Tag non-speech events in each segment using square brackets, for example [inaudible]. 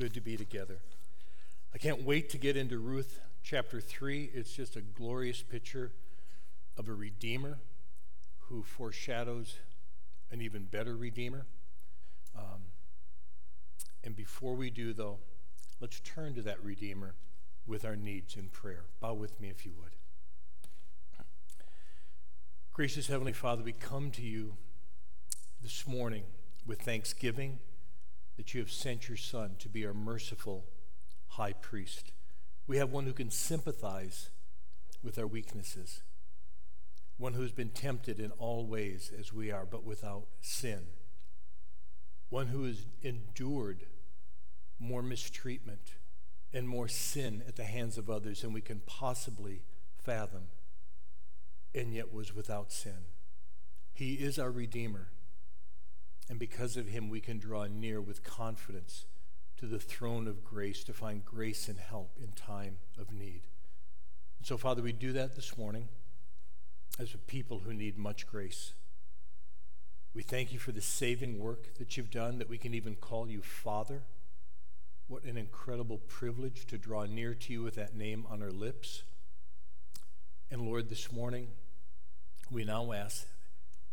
good to be together. I can't wait to get into Ruth chapter 3. It's just a glorious picture of a Redeemer who foreshadows an even better Redeemer. Um, and before we do, though, let's turn to that Redeemer with our needs in prayer. Bow with me if you would. Gracious Heavenly Father, we come to you this morning with thanksgiving that you have sent your Son to be our merciful high priest. We have one who can sympathize with our weaknesses, one who's been tempted in all ways as we are, but without sin, one who has endured more mistreatment and more sin at the hands of others than we can possibly fathom, and yet was without sin. He is our Redeemer. And because of him, we can draw near with confidence to the throne of grace to find grace and help in time of need. And so, Father, we do that this morning as a people who need much grace. We thank you for the saving work that you've done, that we can even call you Father. What an incredible privilege to draw near to you with that name on our lips. And Lord, this morning, we now ask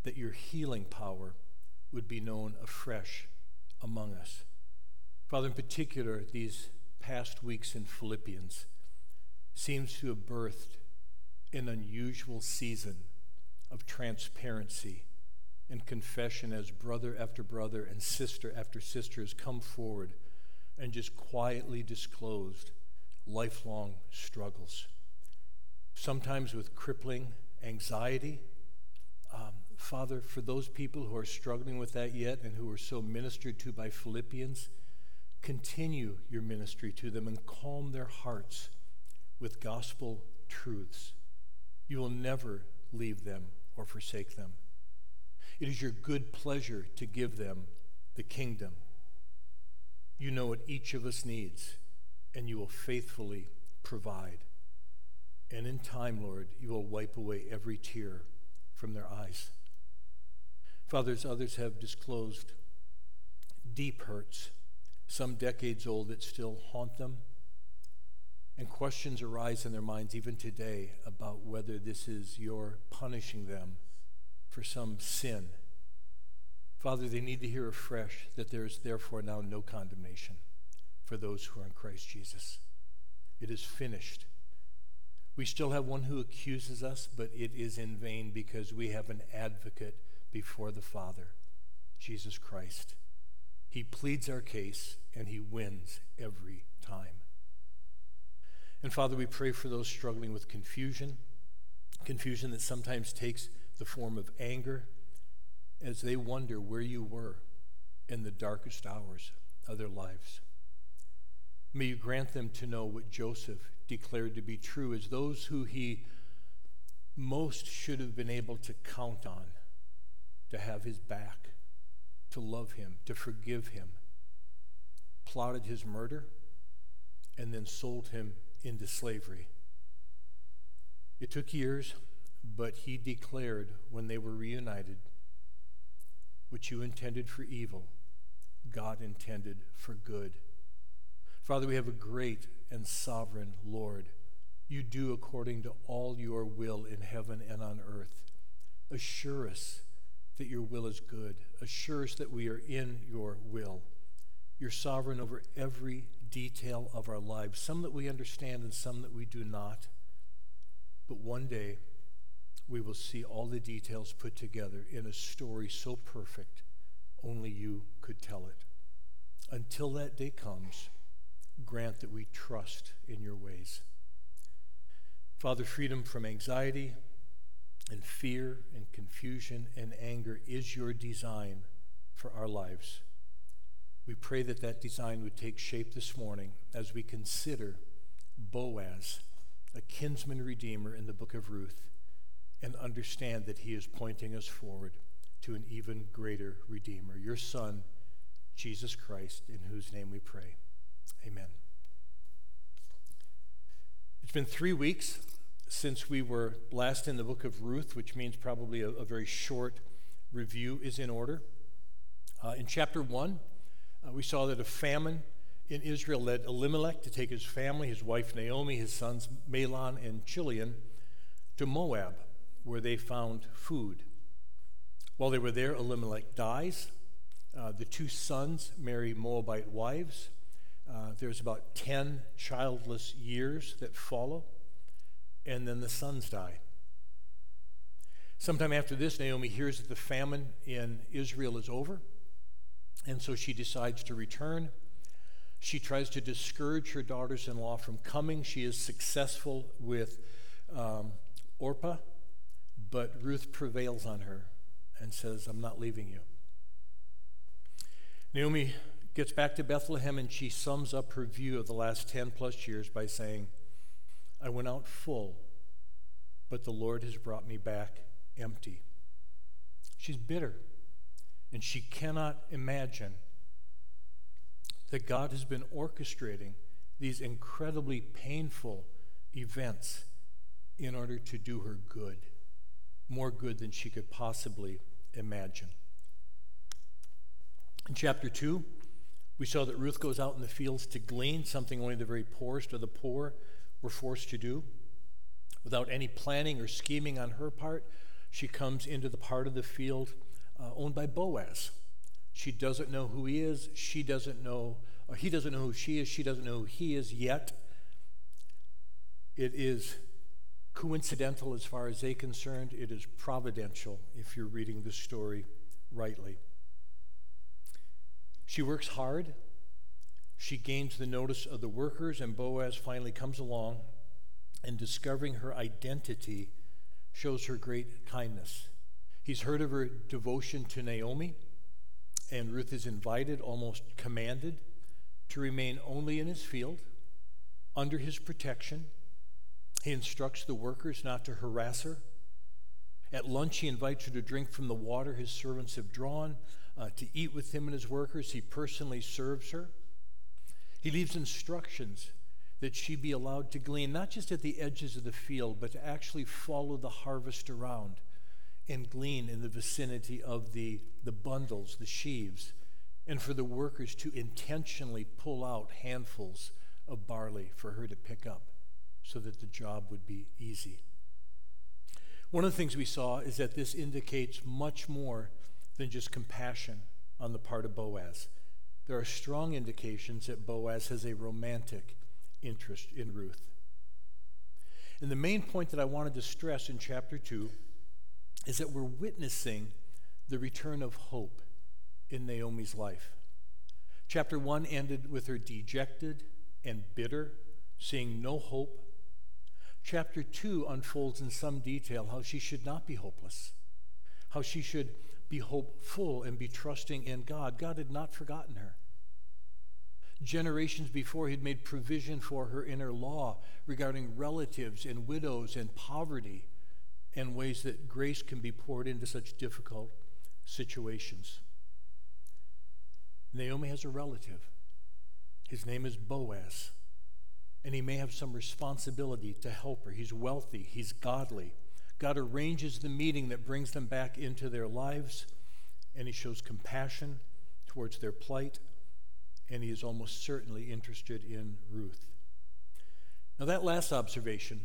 that your healing power would be known afresh among us. Father, in particular, these past weeks in Philippians seems to have birthed an unusual season of transparency and confession as brother after brother and sister after sister has come forward and just quietly disclosed lifelong struggles. Sometimes with crippling anxiety, um, Father, for those people who are struggling with that yet and who are so ministered to by Philippians, continue your ministry to them and calm their hearts with gospel truths. You will never leave them or forsake them. It is your good pleasure to give them the kingdom. You know what each of us needs, and you will faithfully provide. And in time, Lord, you will wipe away every tear from their eyes. Fathers, others have disclosed deep hurts, some decades old, that still haunt them. And questions arise in their minds even today about whether this is your punishing them for some sin. Father, they need to hear afresh that there is therefore now no condemnation for those who are in Christ Jesus. It is finished. We still have one who accuses us, but it is in vain because we have an advocate before the Father, Jesus Christ. He pleads our case and he wins every time. And Father, we pray for those struggling with confusion, confusion that sometimes takes the form of anger as they wonder where you were in the darkest hours of their lives. May you grant them to know what Joseph declared to be true as those who he most should have been able to count on to have his back, to love him, to forgive him, plotted his murder, and then sold him into slavery. It took years, but he declared when they were reunited, which you intended for evil, God intended for good. Father, we have a great and sovereign Lord. You do according to all your will in heaven and on earth. Assure us that your will is good. Assure us that we are in your will. You're sovereign over every detail of our lives, some that we understand and some that we do not. But one day, we will see all the details put together in a story so perfect, only you could tell it. Until that day comes, grant that we trust in your ways. Father, freedom from anxiety, and fear and confusion and anger is your design for our lives. We pray that that design would take shape this morning as we consider Boaz, a kinsman redeemer in the book of Ruth, and understand that he is pointing us forward to an even greater redeemer, your son, Jesus Christ, in whose name we pray. Amen. It's been three weeks since we were last in the book of Ruth, which means probably a, a very short review is in order. Uh, in chapter 1, uh, we saw that a famine in Israel led Elimelech to take his family, his wife Naomi, his sons Mahlon and Chilion, to Moab, where they found food. While they were there, Elimelech dies. Uh, the two sons marry Moabite wives. Uh, there's about 10 childless years that follow, and then the sons die. Sometime after this, Naomi hears that the famine in Israel is over, and so she decides to return. She tries to discourage her daughters in law from coming. She is successful with um, Orpah, but Ruth prevails on her and says, I'm not leaving you. Naomi gets back to Bethlehem and she sums up her view of the last 10 plus years by saying, I went out full, but the Lord has brought me back empty. She's bitter, and she cannot imagine that God has been orchestrating these incredibly painful events in order to do her good, more good than she could possibly imagine. In chapter 2, we saw that Ruth goes out in the fields to glean, something only the very poorest of the poor were forced to do. Without any planning or scheming on her part, she comes into the part of the field uh, owned by Boaz. She doesn't know who he is. She doesn't know, or he doesn't know who she is. She doesn't know who he is yet. It is coincidental as far as they're concerned. It is providential if you're reading the story rightly. She works hard. She gains the notice of the workers, and Boaz finally comes along and discovering her identity shows her great kindness. He's heard of her devotion to Naomi, and Ruth is invited, almost commanded, to remain only in his field, under his protection. He instructs the workers not to harass her. At lunch, he invites her to drink from the water his servants have drawn uh, to eat with him and his workers. He personally serves her. He leaves instructions that she be allowed to glean, not just at the edges of the field, but to actually follow the harvest around and glean in the vicinity of the, the bundles, the sheaves, and for the workers to intentionally pull out handfuls of barley for her to pick up so that the job would be easy. One of the things we saw is that this indicates much more than just compassion on the part of Boaz. There are strong indications that Boaz has a romantic interest in Ruth. And the main point that I wanted to stress in chapter 2 is that we're witnessing the return of hope in Naomi's life. Chapter 1 ended with her dejected and bitter, seeing no hope. Chapter 2 unfolds in some detail how she should not be hopeless, how she should be hopeful and be trusting in God. God had not forgotten her. Generations before, he'd made provision for her in her law regarding relatives and widows and poverty and ways that grace can be poured into such difficult situations. Naomi has a relative. His name is Boaz. And he may have some responsibility to help her. He's wealthy, he's godly. God arranges the meeting that brings them back into their lives, and He shows compassion towards their plight, and He is almost certainly interested in Ruth. Now, that last observation,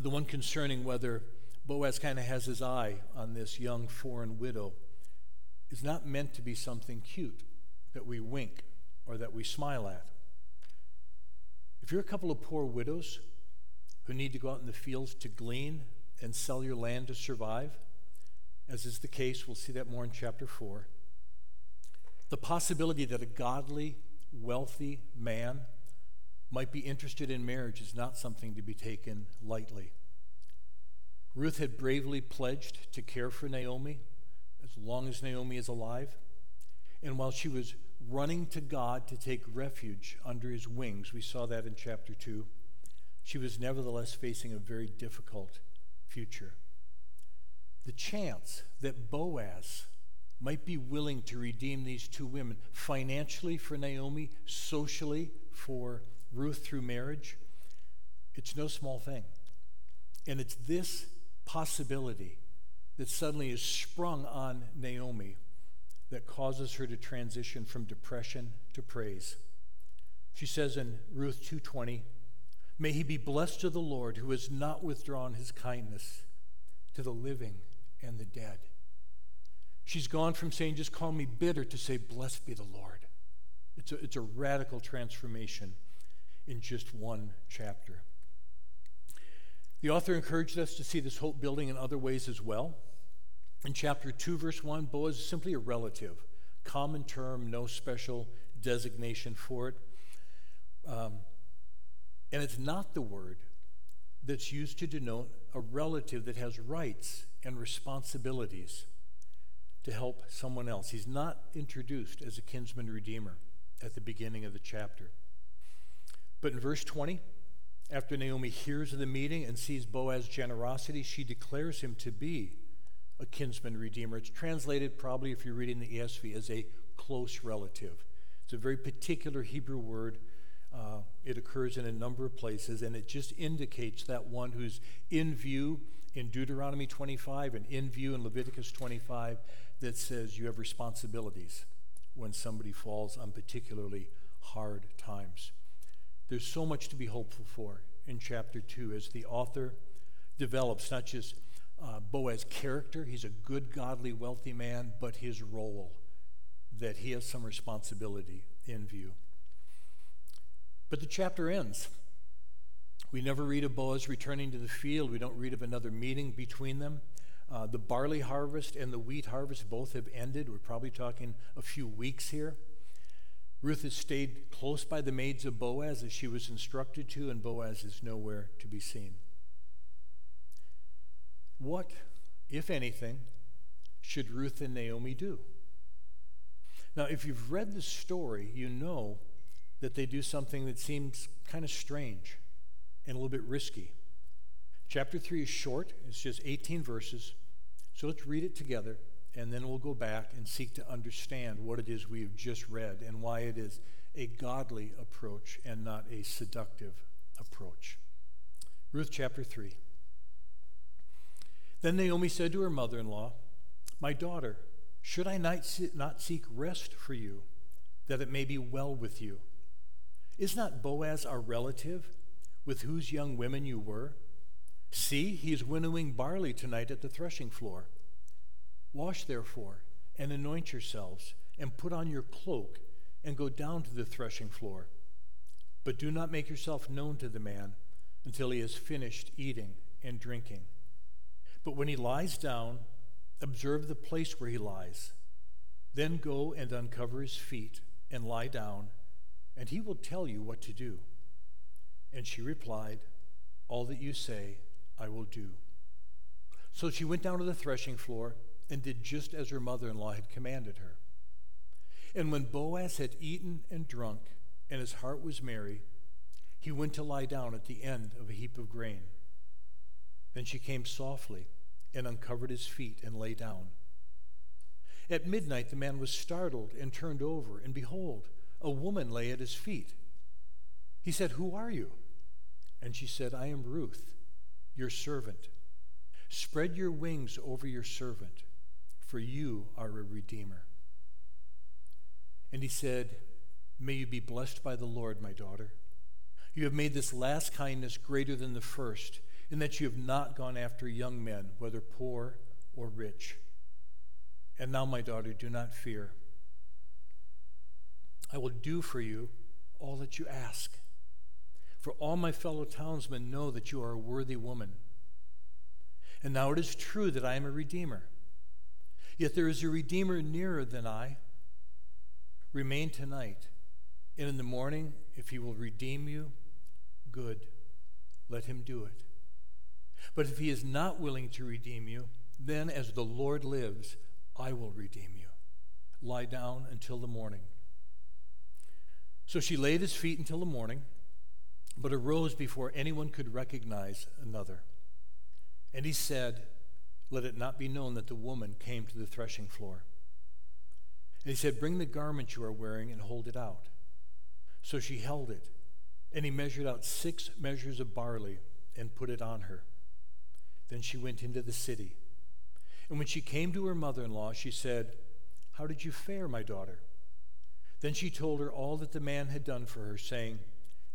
the one concerning whether Boaz kind of has his eye on this young foreign widow, is not meant to be something cute that we wink or that we smile at. If you're a couple of poor widows who need to go out in the fields to glean and sell your land to survive, as is the case, we'll see that more in chapter 4. The possibility that a godly, wealthy man might be interested in marriage is not something to be taken lightly. Ruth had bravely pledged to care for Naomi as long as Naomi is alive. And while she was running to God to take refuge under his wings, we saw that in chapter 2, she was nevertheless facing a very difficult future. The chance that Boaz might be willing to redeem these two women financially for Naomi, socially for Ruth through marriage, it's no small thing. And it's this possibility that suddenly is sprung on Naomi that causes her to transition from depression to praise. She says in Ruth 2:20, "May he be blessed of the Lord who has not withdrawn his kindness to the living and the dead." She's gone from saying, just call me bitter, to say, blessed be the Lord. It's a, it's a radical transformation in just one chapter. The author encouraged us to see this hope building in other ways as well. In chapter 2, verse 1, Boaz is simply a relative, common term, no special designation for it. Um, and it's not the word that's used to denote a relative that has rights and responsibilities to help someone else. He's not introduced as a kinsman redeemer at the beginning of the chapter. But in verse 20, after Naomi hears of the meeting and sees Boaz's generosity, she declares him to be a kinsman redeemer. It's translated, probably if you're reading the ESV, as a close relative. It's a very particular Hebrew word. Uh, it occurs in a number of places, and it just indicates that one who's in view in Deuteronomy 25 and in view in Leviticus 25 that says you have responsibilities when somebody falls on particularly hard times. There's so much to be hopeful for in chapter 2 as the author develops not just uh, Boaz's character, he's a good, godly, wealthy man, but his role, that he has some responsibility in view. But the chapter ends. We never read of Boaz returning to the field. We don't read of another meeting between them. Uh, the barley harvest and the wheat harvest both have ended. We're probably talking a few weeks here. Ruth has stayed close by the maids of Boaz as she was instructed to, and Boaz is nowhere to be seen. What, if anything, should Ruth and Naomi do? Now, if you've read the story, you know that they do something that seems kind of strange and a little bit risky. Chapter 3 is short, it's just 18 verses. So let's read it together, and then we'll go back and seek to understand what it is we have just read and why it is a godly approach and not a seductive approach. Ruth chapter 3. Then Naomi said to her mother in law, My daughter, should I not seek rest for you, that it may be well with you? Is not Boaz our relative, with whose young women you were? See, he is winnowing barley tonight at the threshing floor. Wash, therefore, and anoint yourselves, and put on your cloak, and go down to the threshing floor. But do not make yourself known to the man until he has finished eating and drinking. But when he lies down, observe the place where he lies. Then go and uncover his feet and lie down, and he will tell you what to do. And she replied, All that you say, I will do. So she went down to the threshing floor and did just as her mother in law had commanded her. And when Boaz had eaten and drunk, and his heart was merry, he went to lie down at the end of a heap of grain. Then she came softly and uncovered his feet and lay down. At midnight, the man was startled and turned over, and behold, a woman lay at his feet. He said, Who are you? And she said, I am Ruth your servant. Spread your wings over your servant, for you are a redeemer. And he said, May you be blessed by the Lord, my daughter. You have made this last kindness greater than the first, in that you have not gone after young men, whether poor or rich. And now, my daughter, do not fear. I will do for you all that you ask. For all my fellow townsmen know that you are a worthy woman. And now it is true that I am a redeemer. Yet there is a redeemer nearer than I. Remain tonight, and in the morning, if he will redeem you, good, let him do it. But if he is not willing to redeem you, then as the Lord lives, I will redeem you. Lie down until the morning. So she laid his feet until the morning but arose before anyone could recognize another. And he said, Let it not be known that the woman came to the threshing floor. And he said, Bring the garment you are wearing and hold it out. So she held it, and he measured out six measures of barley and put it on her. Then she went into the city. And when she came to her mother in law, she said, How did you fare, my daughter? Then she told her all that the man had done for her, saying,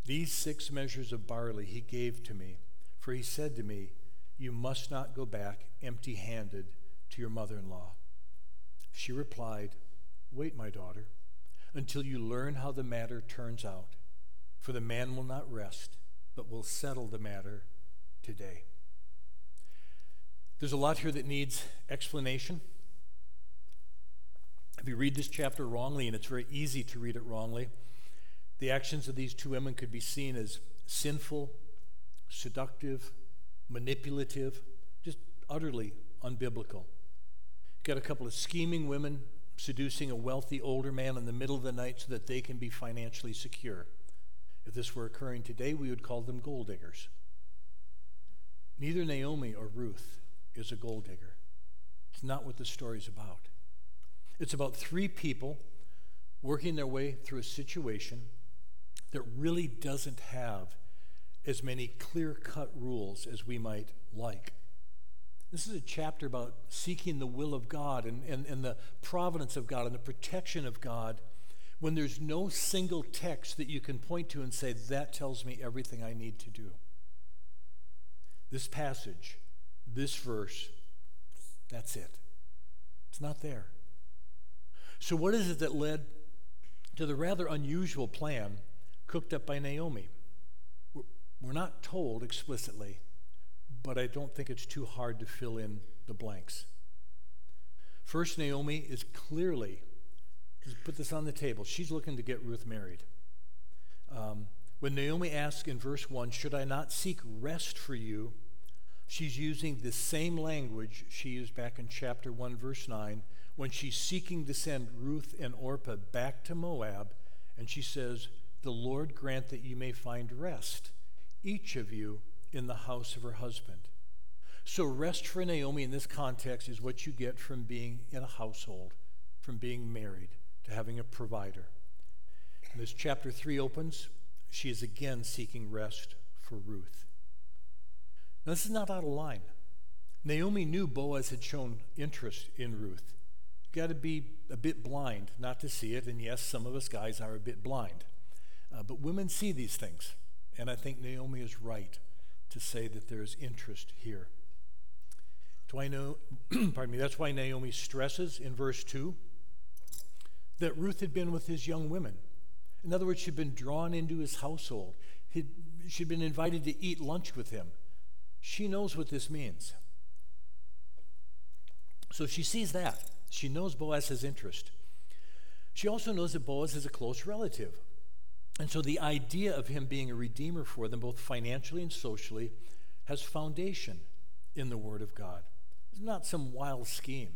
These six measures of barley he gave to me, for he said to me, You must not go back empty handed to your mother in law. She replied, Wait, my daughter, until you learn how the matter turns out, for the man will not rest, but will settle the matter today. There's a lot here that needs explanation. If you read this chapter wrongly, and it's very easy to read it wrongly, the actions of these two women could be seen as sinful, seductive, manipulative, just utterly unbiblical. You've got a couple of scheming women seducing a wealthy older man in the middle of the night so that they can be financially secure. If this were occurring today, we would call them gold diggers. Neither Naomi or Ruth is a gold digger. It's not what the story's about. It's about three people working their way through a situation that really doesn't have as many clear cut rules as we might like. This is a chapter about seeking the will of God and, and, and the providence of God and the protection of God when there's no single text that you can point to and say, that tells me everything I need to do. This passage, this verse, that's it. It's not there. So, what is it that led to the rather unusual plan cooked up by Naomi? We're not told explicitly, but I don't think it's too hard to fill in the blanks. First, Naomi is clearly, put this on the table, she's looking to get Ruth married. Um, when Naomi asks in verse 1, Should I not seek rest for you? She's using the same language she used back in chapter 1, verse 9, when she's seeking to send Ruth and Orpah back to Moab, and she says, The Lord grant that you may find rest, each of you in the house of her husband. So, rest for Naomi in this context is what you get from being in a household, from being married, to having a provider. And as chapter 3 opens, she is again seeking rest for Ruth. Now, this is not out of line. Naomi knew Boaz had shown interest in Ruth You've got to be a bit blind not to see it. And yes, some of us guys are a bit blind. Uh, but women see these things. And I think Naomi is right to say that there is interest here. Know, [clears throat] pardon me, that's why Naomi stresses in verse 2 that Ruth had been with his young women. In other words, she'd been drawn into his household. He'd, she'd been invited to eat lunch with him. She knows what this means. So she sees that. She knows Boaz has interest. She also knows that Boaz is a close relative. And so the idea of him being a redeemer for them, both financially and socially, has foundation in the Word of God. It's not some wild scheme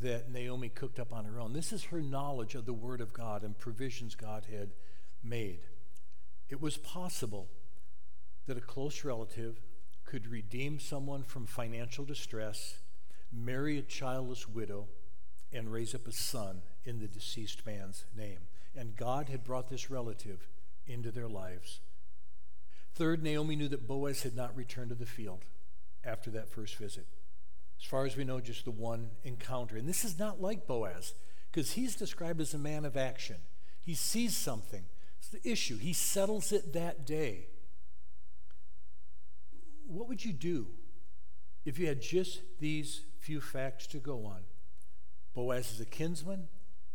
that Naomi cooked up on her own. This is her knowledge of the Word of God and provisions God had made. It was possible that a close relative could redeem someone from financial distress, marry a childless widow, and raise up a son in the deceased man's name. And God had brought this relative into their lives. Third, Naomi knew that Boaz had not returned to the field after that first visit. As far as we know, just the one encounter. And this is not like Boaz, because he's described as a man of action. He sees something, it's the issue, he settles it that day. What would you do if you had just these few facts to go on? Boaz is a kinsman.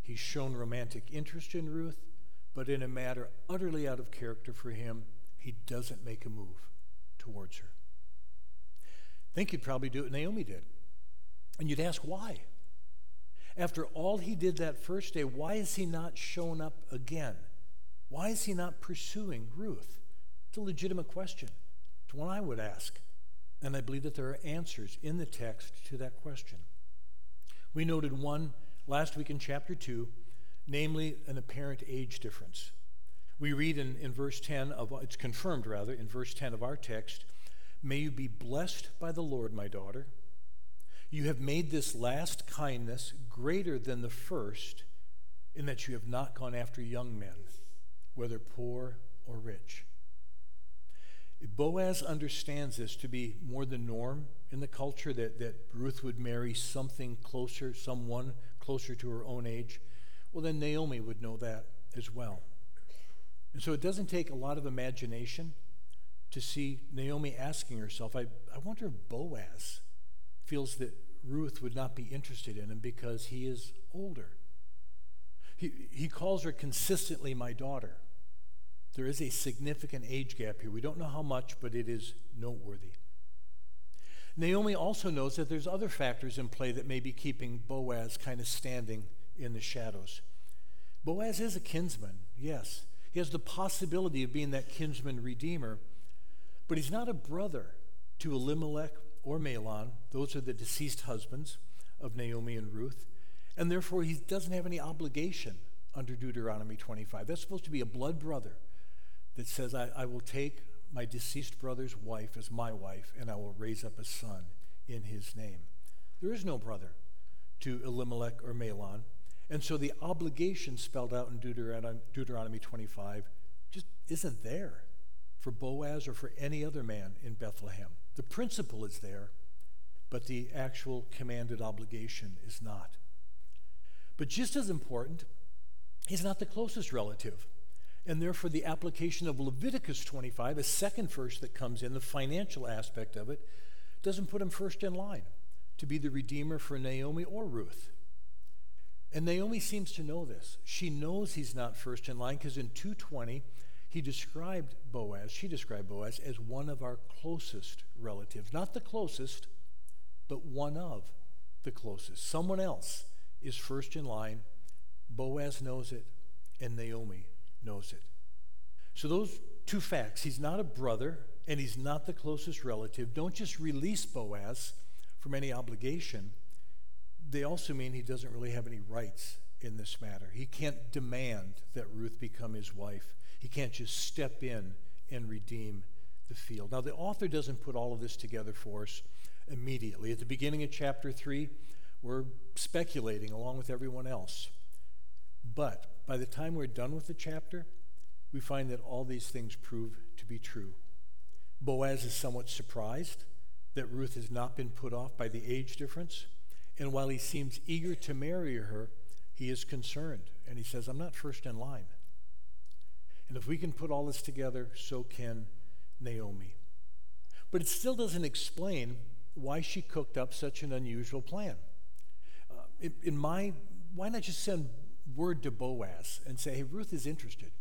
He's shown romantic interest in Ruth, but in a matter utterly out of character for him, he doesn't make a move towards her. Think you'd probably do what Naomi did. And you'd ask why. After all he did that first day, why is he not shown up again? Why is he not pursuing Ruth? It's a legitimate question. It's one I would ask. And I believe that there are answers in the text to that question. We noted one last week in chapter 2, namely an apparent age difference. We read in, in verse 10 of, it's confirmed rather, in verse 10 of our text, May you be blessed by the Lord, my daughter. You have made this last kindness greater than the first, in that you have not gone after young men, whether poor or rich. Boaz understands this to be more the norm in the culture that, that Ruth would marry something closer, someone closer to her own age. Well, then Naomi would know that as well. And so it doesn't take a lot of imagination to see Naomi asking herself, I, I wonder if Boaz feels that Ruth would not be interested in him because he is older. He, he calls her consistently my daughter. There is a significant age gap here. We don't know how much, but it is noteworthy. Naomi also knows that there's other factors in play that may be keeping Boaz kind of standing in the shadows. Boaz is a kinsman, yes. He has the possibility of being that kinsman redeemer, but he's not a brother to Elimelech or Mahlon. Those are the deceased husbands of Naomi and Ruth. And therefore, he doesn't have any obligation under Deuteronomy 25. That's supposed to be a blood brother that says, I, I will take my deceased brother's wife as my wife, and I will raise up a son in his name. There is no brother to Elimelech or Mahlon. And so the obligation spelled out in Deuteronomy 25 just isn't there for Boaz or for any other man in Bethlehem. The principle is there, but the actual commanded obligation is not. But just as important, he's not the closest relative. And therefore, the application of Leviticus 25, a second verse that comes in, the financial aspect of it, doesn't put him first in line to be the redeemer for Naomi or Ruth. And Naomi seems to know this. She knows he's not first in line because in 220, he described Boaz, she described Boaz as one of our closest relatives. Not the closest, but one of the closest. Someone else is first in line. Boaz knows it, and Naomi knows it. So, those two facts he's not a brother and he's not the closest relative don't just release Boaz from any obligation, they also mean he doesn't really have any rights in this matter. He can't demand that Ruth become his wife, he can't just step in and redeem the field. Now, the author doesn't put all of this together for us immediately. At the beginning of chapter 3, we're speculating along with everyone else. But by the time we're done with the chapter, we find that all these things prove to be true. Boaz is somewhat surprised that Ruth has not been put off by the age difference. And while he seems eager to marry her, he is concerned. And he says, I'm not first in line. And if we can put all this together, so can Naomi. But it still doesn't explain why she cooked up such an unusual plan. Uh, in, in my, why not just send word to Boaz and say, hey, Ruth is interested.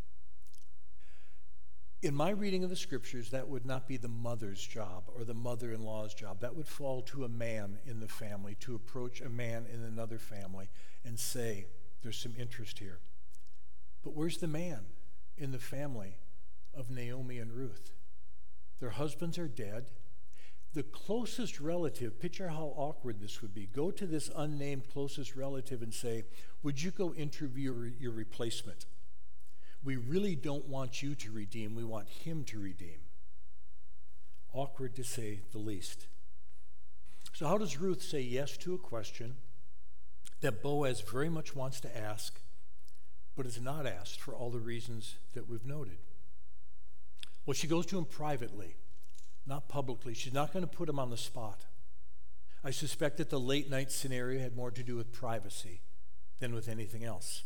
In my reading of the scriptures, that would not be the mother's job or the mother in law's job. That would fall to a man in the family to approach a man in another family and say, there's some interest here. But where's the man in the family of Naomi and Ruth? Their husbands are dead the closest relative, picture how awkward this would be. Go to this unnamed closest relative and say, Would you go interview your, replacement? We really don't want you to redeem, we want him to redeem. Awkward to say the least. So, how does Ruth say yes to a question that Boaz very much wants to ask, but is not asked for all the reasons that we've noted? Well, she goes to him privately not publicly. She's not going to put him on the spot. I suspect that the late night scenario had more to do with privacy than with anything else.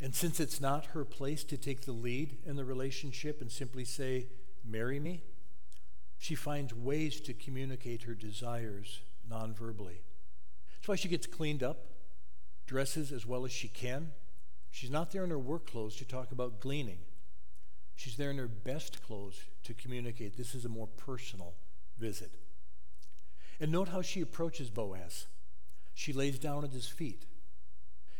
And since it's not her place to take the lead in the relationship and simply say, Marry me, she finds ways to communicate her desires non-verbally. That's why she gets cleaned up, dresses as well as she can. She's not there in her work clothes to talk about gleaning. She's there in her best clothes to communicate this is a more personal visit. And note how she approaches Boaz. She lays down at his feet.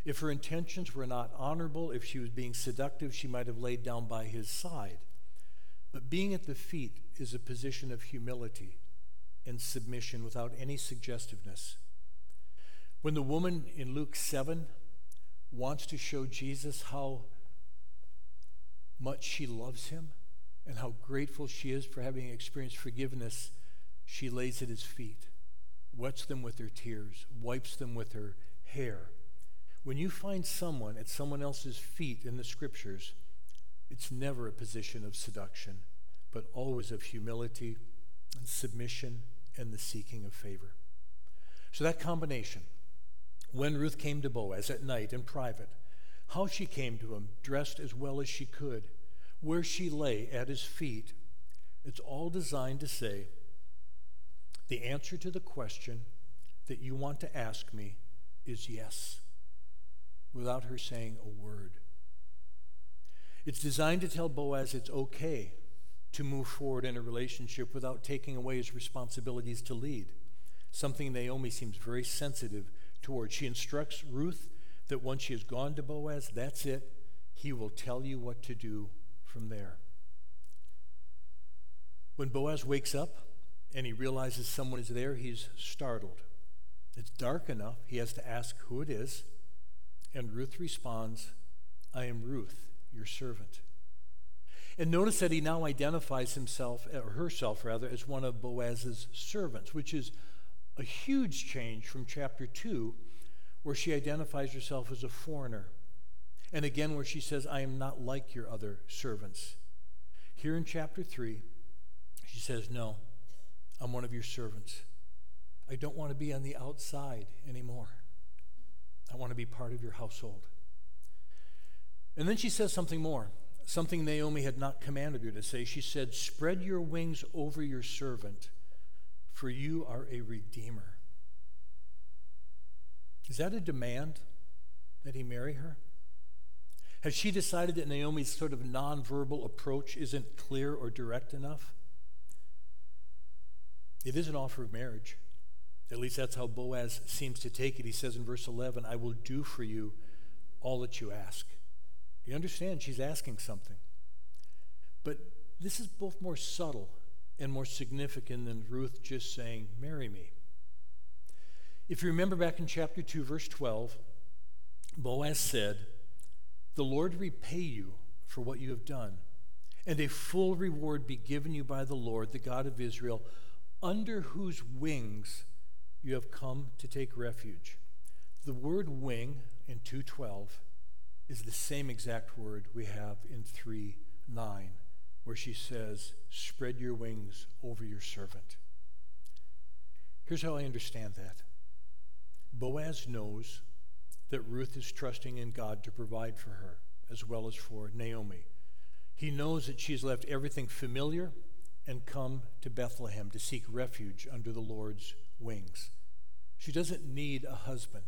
If her intentions were not honorable, if she was being seductive, she might have laid down by his side. But being at the feet is a position of humility and submission without any suggestiveness. When the woman in Luke 7 wants to show Jesus how much she loves him, and how grateful she is for having experienced forgiveness, she lays at his feet, wets them with her tears, wipes them with her hair. When you find someone at someone else's feet in the scriptures, it's never a position of seduction, but always of humility and submission and the seeking of favor. So that combination, when Ruth came to Boaz at night in private, how she came to him, dressed as well as she could, where she lay at his feet. It's all designed to say the answer to the question that you want to ask me is yes, without her saying a word. It's designed to tell Boaz it's okay to move forward in a relationship without taking away his responsibilities to lead, something Naomi seems very sensitive towards. She instructs Ruth that once she has gone to Boaz, that's it. He will tell you what to do from there. When Boaz wakes up and he realizes someone is there, he's startled. It's dark enough, he has to ask who it is, and Ruth responds, I am Ruth, your servant. And notice that he now identifies himself, or herself rather, as one of Boaz's servants, which is a huge change from chapter 2, where she identifies herself as a foreigner. And again, where she says, I am not like your other servants. Here in chapter 3, she says, No, I'm one of your servants. I don't want to be on the outside anymore. I want to be part of your household. And then she says something more, something Naomi had not commanded her to say. She said, Spread your wings over your servant, for you are a redeemer. Is that a demand that he marry her? Has she decided that Naomi's sort of nonverbal approach isn't clear or direct enough? It is an offer of marriage. At least that's how Boaz seems to take it. He says in verse 11, I will do for you all that you ask. You understand? She's asking something. But this is both more subtle and more significant than Ruth just saying, Marry me. If you remember back in chapter 2, verse 12, Boaz said, The Lord repay you for what you have done, and a full reward be given you by the Lord, the God of Israel, under whose wings you have come to take refuge. The word wing in 212 is the same exact word we have in 3 9, where she says, Spread your wings over your servant. Here's how I understand that Boaz knows that Ruth is trusting in God to provide for her as well as for Naomi. He knows that she's left everything familiar and come to Bethlehem to seek refuge under the Lord's wings. She doesn't need a husband.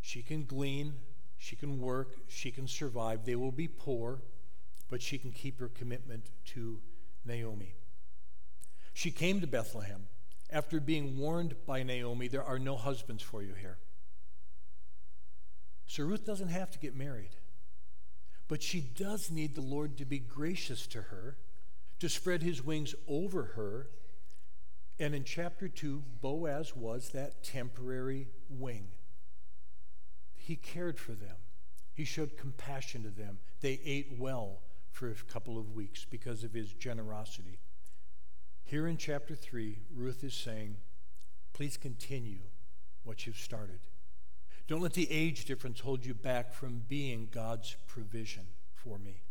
She can glean, she can work, she can survive. They will be poor, but she can keep her commitment to Naomi. She came to Bethlehem after being warned by Naomi, there are no husbands for you here. So Ruth doesn't have to get married. But she does need the Lord to be gracious to her, to spread his wings over her. And in chapter 2, Boaz was that temporary wing. He cared for them, he showed compassion to them. They ate well for a couple of weeks because of his generosity. Here in chapter 3, Ruth is saying, please continue what you've started. Don't let the age difference hold you back from being God's provision for me.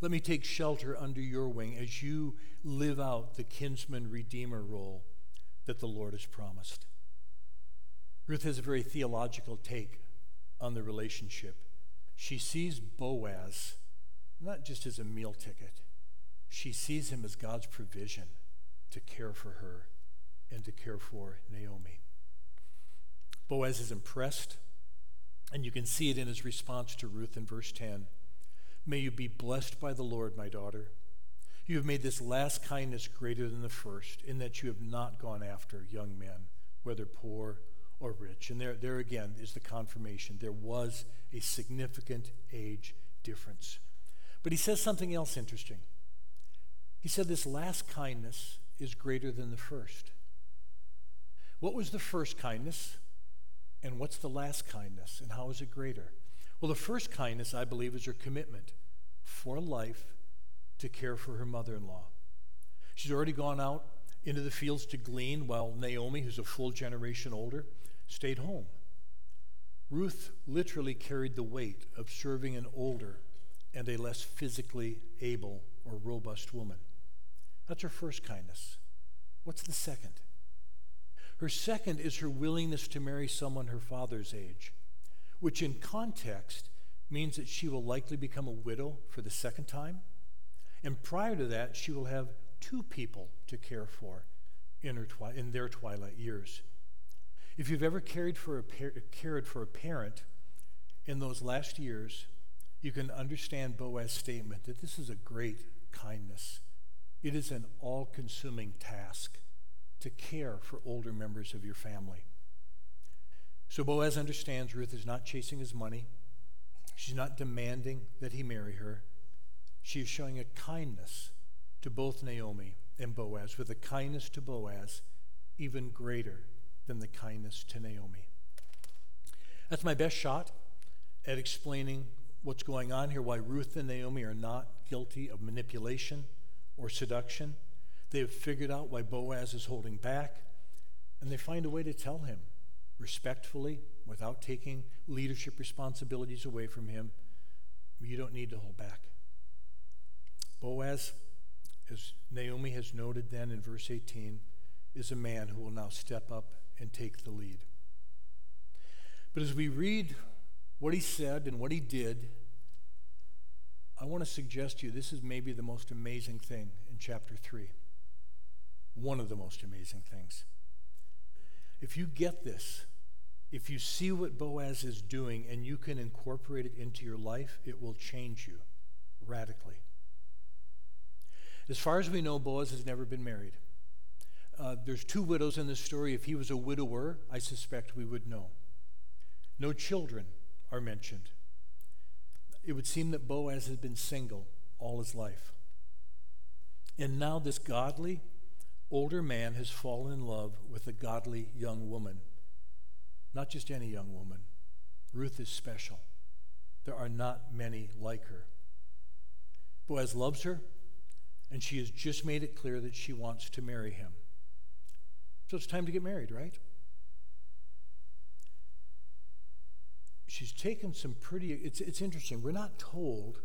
Let me take shelter under your wing as you live out the kinsman redeemer role that the Lord has promised. Ruth has a very theological take on the relationship. She sees Boaz not just as a meal ticket, she sees him as God's provision to care for her and to care for Naomi. Boaz is impressed, and you can see it in his response to Ruth in verse 10. May you be blessed by the Lord, my daughter. You have made this last kindness greater than the first, in that you have not gone after young men, whether poor or rich. And there, there again is the confirmation. There was a significant age difference. But he says something else interesting. He said, This last kindness is greater than the first. What was the first kindness? And what's the last kindness? And how is it greater? Well, the first kindness, I believe, is her commitment for life to care for her mother in law. She's already gone out into the fields to glean while Naomi, who's a full generation older, stayed home. Ruth literally carried the weight of serving an older and a less physically able or robust woman. That's her first kindness. What's the second? Her second is her willingness to marry someone her father's age, which in context means that she will likely become a widow for the second time. And prior to that, she will have two people to care for in, her twi- in their twilight years. If you've ever cared for, a cared for a parent in those last years, you can understand Boaz's statement that this is a great kindness. It is an all consuming task to care for older members of your family. So Boaz understands Ruth is not chasing his money. She's not demanding that he marry her. She is showing a kindness to both Naomi and Boaz, with a kindness to Boaz even greater than the kindness to Naomi. That's my best shot at explaining what's going on here, why Ruth and Naomi are not guilty of manipulation or seduction. They have figured out why Boaz is holding back, and they find a way to tell him respectfully, without taking leadership responsibilities away from him, you don't need to hold back. Boaz, as Naomi has noted then in verse 18, is a man who will now step up and take the lead. But as we read what he said and what he did, I want to suggest to you this is maybe the most amazing thing in chapter 3. One of the most amazing things. If you get this, if you see what Boaz is doing and you can incorporate it into your life, it will change you radically. As far as we know, Boaz has never been married. Uh, there's two widows in this story. If he was a widower, I suspect we would know. No children are mentioned. It would seem that Boaz has been single all his life. And now this godly, older man has fallen in love with a godly young woman. Not just any young woman. Ruth is special. There are not many like her. Boaz loves her, and she has just made it clear that she wants to marry him. So it's time to get married, right? She's taken some pretty, it's, it's interesting. We're not told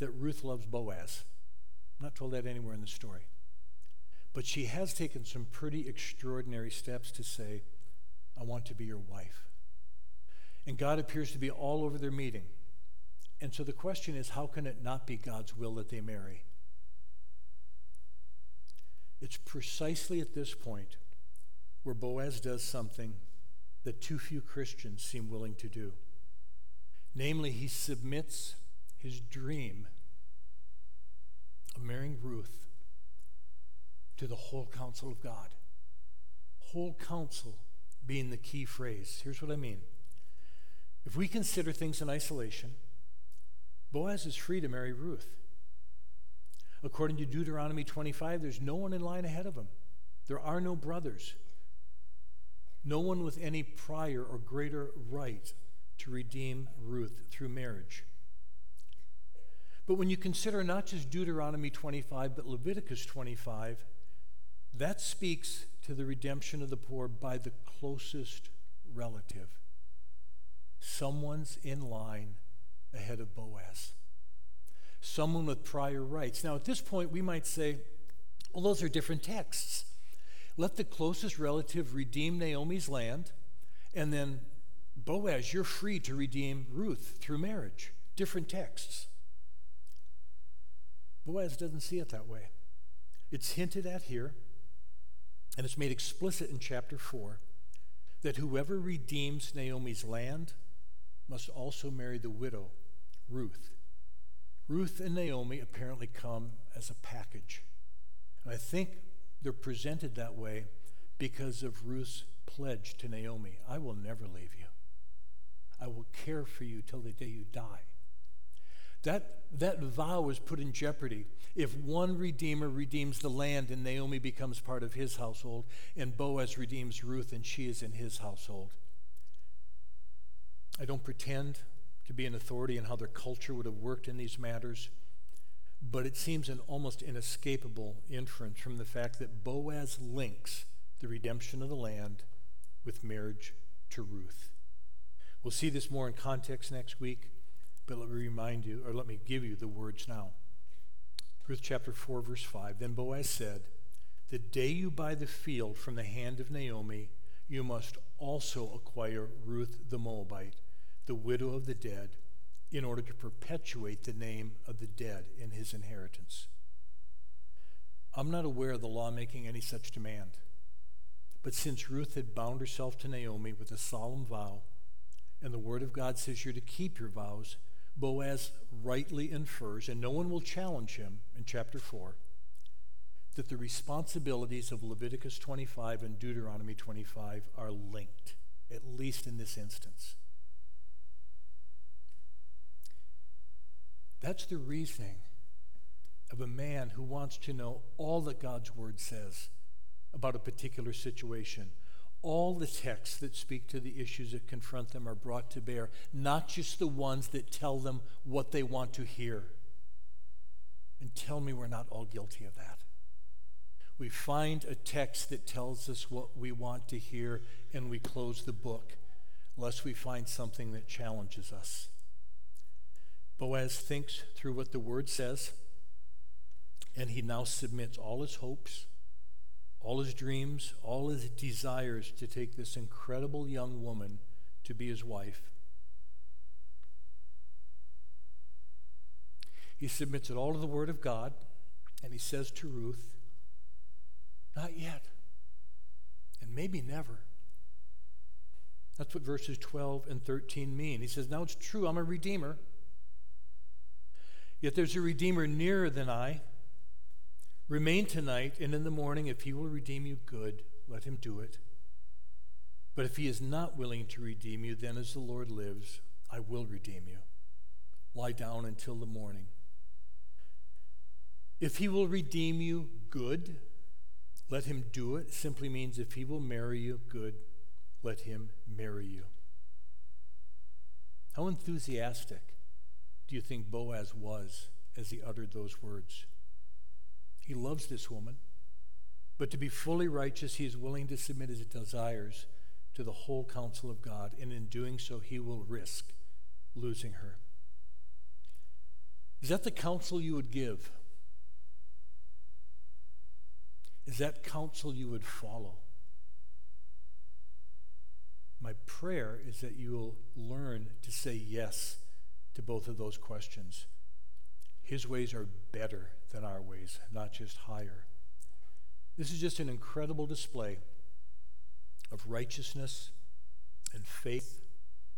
that Ruth loves Boaz. I'm not told that anywhere in the story. But she has taken some pretty extraordinary steps to say, I want to be your wife. And God appears to be all over their meeting. And so the question is how can it not be God's will that they marry? It's precisely at this point where Boaz does something that too few Christians seem willing to do. Namely, he submits his dream of marrying Ruth to the whole counsel of God. Whole counsel being the key phrase. Here's what I mean. If we consider things in isolation, Boaz is free to marry Ruth. According to Deuteronomy 25, there's no one in line ahead of him. There are no brothers. No one with any prior or greater right to redeem Ruth through marriage. But when you consider not just Deuteronomy 25, but Leviticus 25, that speaks to the redemption of the poor by the closest relative. Someone's in line ahead of Boaz. Someone with prior rights. Now, at this point, we might say, well, those are different texts. Let the closest relative redeem Naomi's land, and then Boaz, you're free to redeem Ruth through marriage. Different texts. Boaz doesn't see it that way. It's hinted at here, and it's made explicit in chapter 4 that whoever redeems Naomi's land must also marry the widow, Ruth. Ruth and Naomi apparently come as a package. And I think they're presented that way because of Ruth's pledge to Naomi I will never leave you. I will care for you till the day you die. That, that vow was put in jeopardy if one redeemer redeems the land and Naomi becomes part of his household, and Boaz redeems Ruth and she is in his household. I don't pretend to be an authority in how their culture would have worked in these matters, but it seems an almost inescapable inference from the fact that Boaz links the redemption of the land with marriage to Ruth. We'll see this more in context next week, but let me remind you, or let me give you the words now. Ruth chapter 4, verse 5. Then Boaz said, The day you buy the field from the hand of Naomi, you must also acquire Ruth the Moabite, the widow of the dead, in order to perpetuate the name of the dead in his inheritance. I'm not aware of the law making any such demand. But since Ruth had bound herself to Naomi with a solemn vow, and the word of God says you're to keep your vows, Boaz rightly infers, and no one will challenge him in chapter 4, that the responsibilities of Leviticus 25 and Deuteronomy 25 are linked, at least in this instance. That's the reasoning of a man who wants to know all that God's word says about a particular situation. All the texts that speak to the issues that confront them are brought to bear, not just the ones that tell them what they want to hear. And tell me we're not all guilty of that. We find a text that tells us what we want to hear, and we close the book, lest we find something that challenges us. Boaz thinks through what the word says, and he now submits all his hopes, all his dreams, all his desires to take this incredible young woman to be his wife. He submits it all to the Word of God, and he says to Ruth, Not yet, and maybe never. That's what verses 12 and 13 mean. He says, Now it's true, I'm a redeemer. Yet there's a redeemer nearer than I Remain tonight, and in the morning, if he will redeem you, good, let him do it. But if he is not willing to redeem you, then as the Lord lives, I will redeem you. Lie down until the morning. If he will redeem you, good, let him do it. Simply means if he will marry you, good, let him marry you. How enthusiastic do you think Boaz was as he uttered those words? He loves this woman. But to be fully righteous, he is willing to submit his desires to the whole counsel of God. And in doing so, he will risk losing her. Is that the counsel you would give? Is that counsel you would follow? My prayer is that you will learn to say yes to both of those questions. His ways are better than our ways, not just higher. This is just an incredible display of righteousness and faith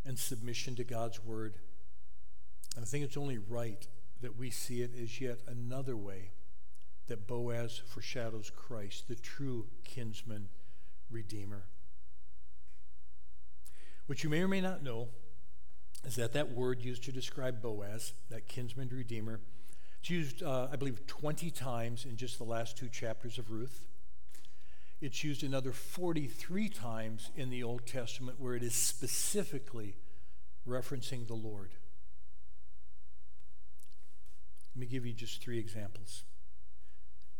and submission to God's word. And I think it's only right that we see it as yet another way that Boaz foreshadows Christ, the true kinsman redeemer. What you may or may not know is that that word used to describe Boaz, that kinsman redeemer, it's used, uh, I believe, 20 times in just the last two chapters of Ruth. It's used another 43 times in the Old Testament where it is specifically referencing the Lord. Let me give you just three examples.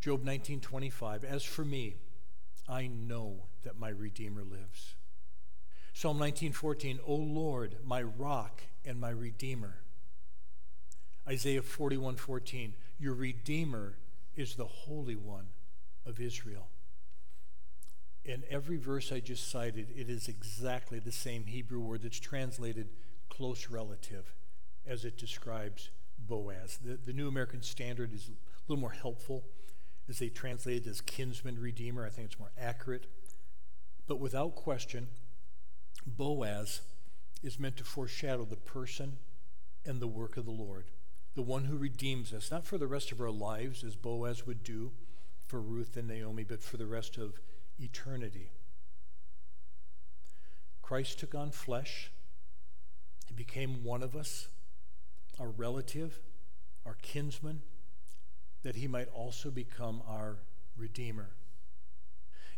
Job 19:25 As for me, I know that my redeemer lives. Psalm 19:14 O Lord, my rock and my redeemer. Isaiah 41 14, your Redeemer is the Holy One of Israel. In every verse I just cited, it is exactly the same Hebrew word that's translated close relative as it describes Boaz. The, the New American Standard is a little more helpful as they translate it as kinsman redeemer. I think it's more accurate. But without question, Boaz is meant to foreshadow the person and the work of the Lord the one who redeems us, not for the rest of our lives, as Boaz would do for Ruth and Naomi, but for the rest of eternity. Christ took on flesh. He became one of us, our relative, our kinsman, that he might also become our Redeemer.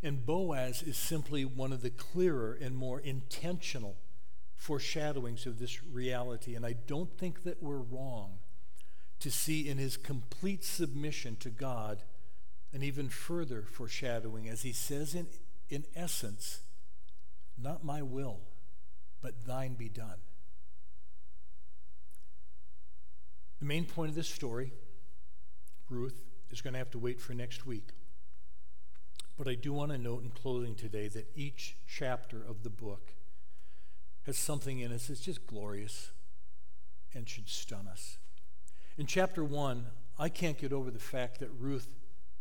And Boaz is simply one of the clearer and more intentional foreshadowings of this reality. And I don't think that we're wrong to see in his complete submission to God an even further foreshadowing, as he says in, in essence, not my will, but thine be done. The main point of this story, Ruth, is going to have to wait for next week. But I do want to note in closing today that each chapter of the book has something in it that's just glorious and should stun us. In chapter 1, I can't get over the fact that Ruth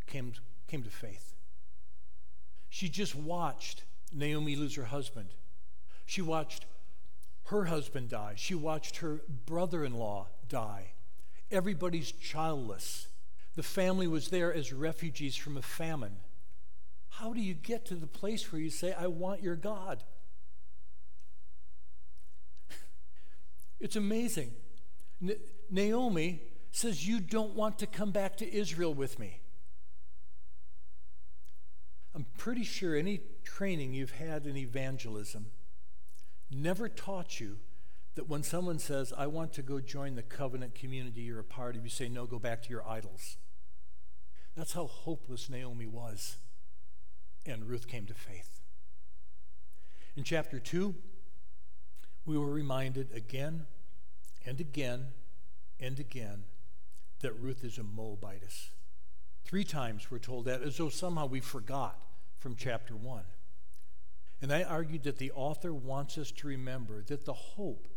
came, came to faith. She just watched Naomi lose her husband. She watched her husband die. She watched her brother in law die. Everybody's childless. The family was there as refugees from a famine. How do you get to the place where you say, I want your God? [laughs] It's amazing. Naomi says, You don't want to come back to Israel with me. I'm pretty sure any training you've had in evangelism never taught you that when someone says, I want to go join the covenant community you're a part of, you say, No, go back to your idols. That's how hopeless Naomi was. And Ruth came to faith. In chapter 2, we were reminded again and again and again that Ruth is a Moabitess. Three times we're told that as though somehow we forgot from chapter 1. And I argued that the author wants us to remember that the hope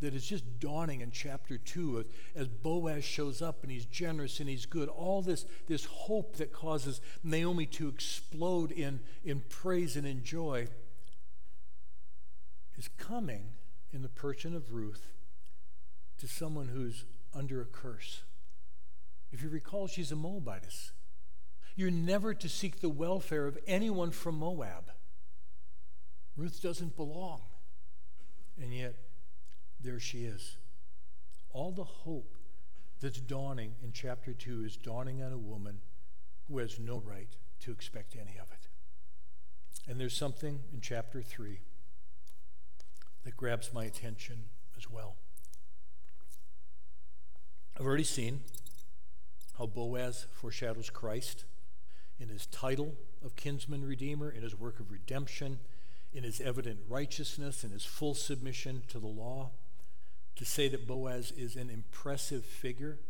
that is just dawning in chapter 2 as Boaz shows up and he's generous and he's good, all this, this hope that causes Naomi to explode in, in praise and in joy is coming in the person of Ruth to someone who's under a curse. If you recall, she's a Moabitess. You're never to seek the welfare of anyone from Moab. Ruth doesn't belong. And yet, there she is. All the hope that's dawning in chapter 2 is dawning on a woman who has no right to expect any of it. And there's something in chapter 3 that grabs my attention as well. I've already seen how Boaz foreshadows Christ in his title of kinsman redeemer, in his work of redemption, in his evident righteousness, in his full submission to the law. To say that Boaz is an impressive figure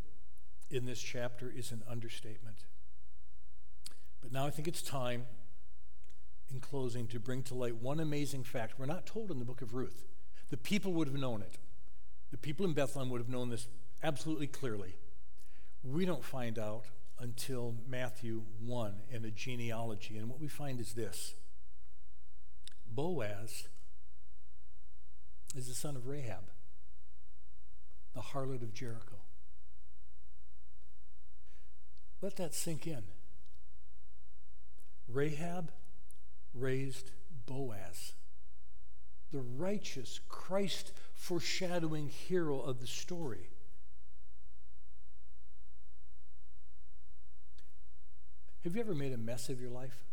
in this chapter is an understatement. But now I think it's time, in closing, to bring to light one amazing fact. We're not told in the book of Ruth. The people would have known it. The people in Bethlehem would have known this absolutely clearly. We don't find out until Matthew 1 in a genealogy. And what we find is this Boaz is the son of Rahab, the harlot of Jericho. Let that sink in. Rahab raised Boaz, the righteous, Christ foreshadowing hero of the story. Have you ever made a mess of your life?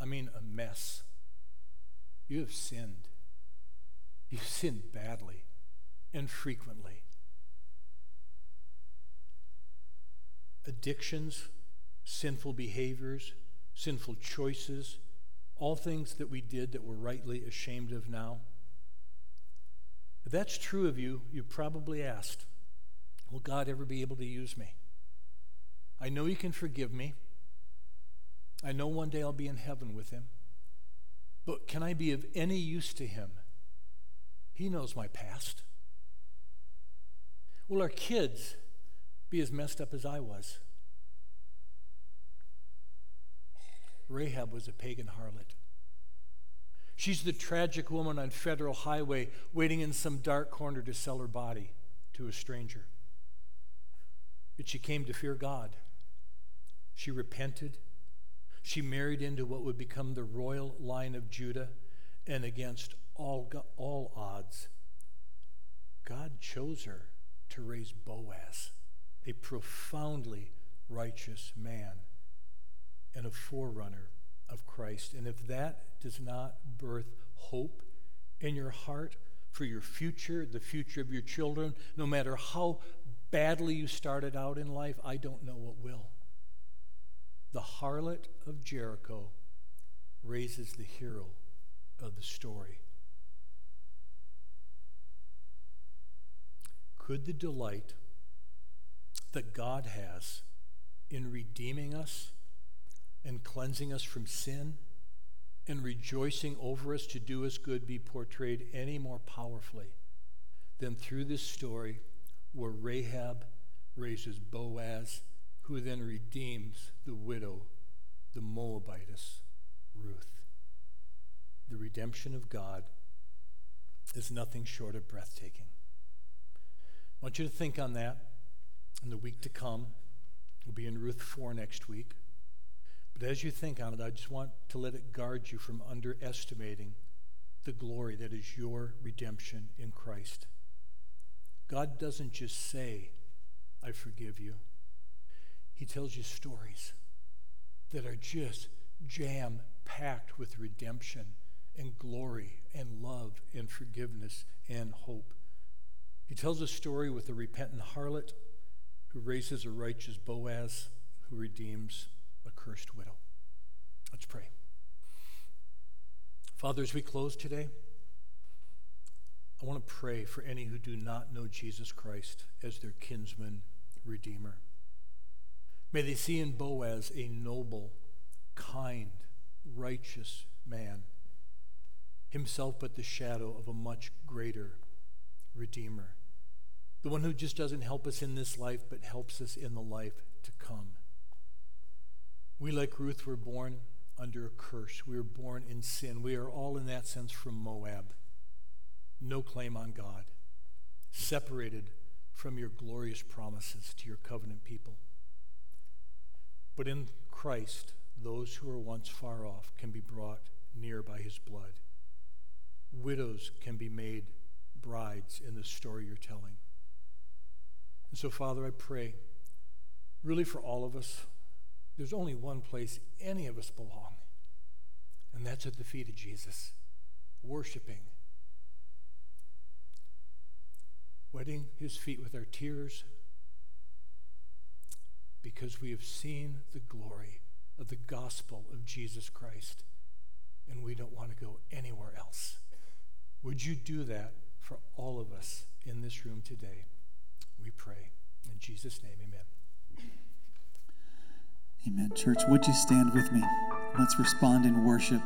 I mean, a mess. You have sinned. You've sinned badly and frequently. Addictions, sinful behaviors, sinful choices, all things that we did that we're rightly ashamed of now. If that's true of you, you probably asked, Will God ever be able to use me? I know He can forgive me. I know one day I'll be in heaven with him. But can I be of any use to him? He knows my past. Will our kids be as messed up as I was? Rahab was a pagan harlot. She's the tragic woman on Federal Highway waiting in some dark corner to sell her body to a stranger. But she came to fear God. She repented she married into what would become the royal line of Judah, and against all, all odds, God chose her to raise Boaz, a profoundly righteous man and a forerunner of Christ. And if that does not birth hope in your heart for your future, the future of your children, no matter how badly you started out in life, I don't know what will the harlot of Jericho raises the hero of the story. Could the delight that God has in redeeming us and cleansing us from sin and rejoicing over us to do us good be portrayed any more powerfully than through this story where Rahab raises Boaz, who then redeems the widow, the Moabitess, Ruth. The redemption of God is nothing short of breathtaking. I want you to think on that in the week to come. We'll be in Ruth 4 next week. But as you think on it, I just want to let it guard you from underestimating the glory that is your redemption in Christ. God doesn't just say, I forgive you. He tells you stories that are just jam packed with redemption and glory and love and forgiveness and hope. He tells a story with a repentant harlot who raises a righteous Boaz who redeems a cursed widow. Let's pray. Father, as we close today, I want to pray for any who do not know Jesus Christ as their kinsman redeemer. May they see in Boaz a noble, kind, righteous man, himself but the shadow of a much greater redeemer, the one who just doesn't help us in this life but helps us in the life to come. We, like Ruth, were born under a curse. We were born in sin. We are all, in that sense, from Moab no claim on God, separated from your glorious promises to your covenant people. But in Christ, those who were once far off can be brought near by his blood. Widows can be made brides in the story you're telling. And so, Father, I pray, really for all of us, there's only one place any of us belong, and that's at the feet of Jesus, worshiping wetting his feet with our tears because we have seen the glory of the gospel of Jesus Christ and we don't want to go anywhere else. Would you do that for all of us in this room today? We pray. In Jesus' name, amen. Amen. Church, would you stand with me? Let's respond in worship.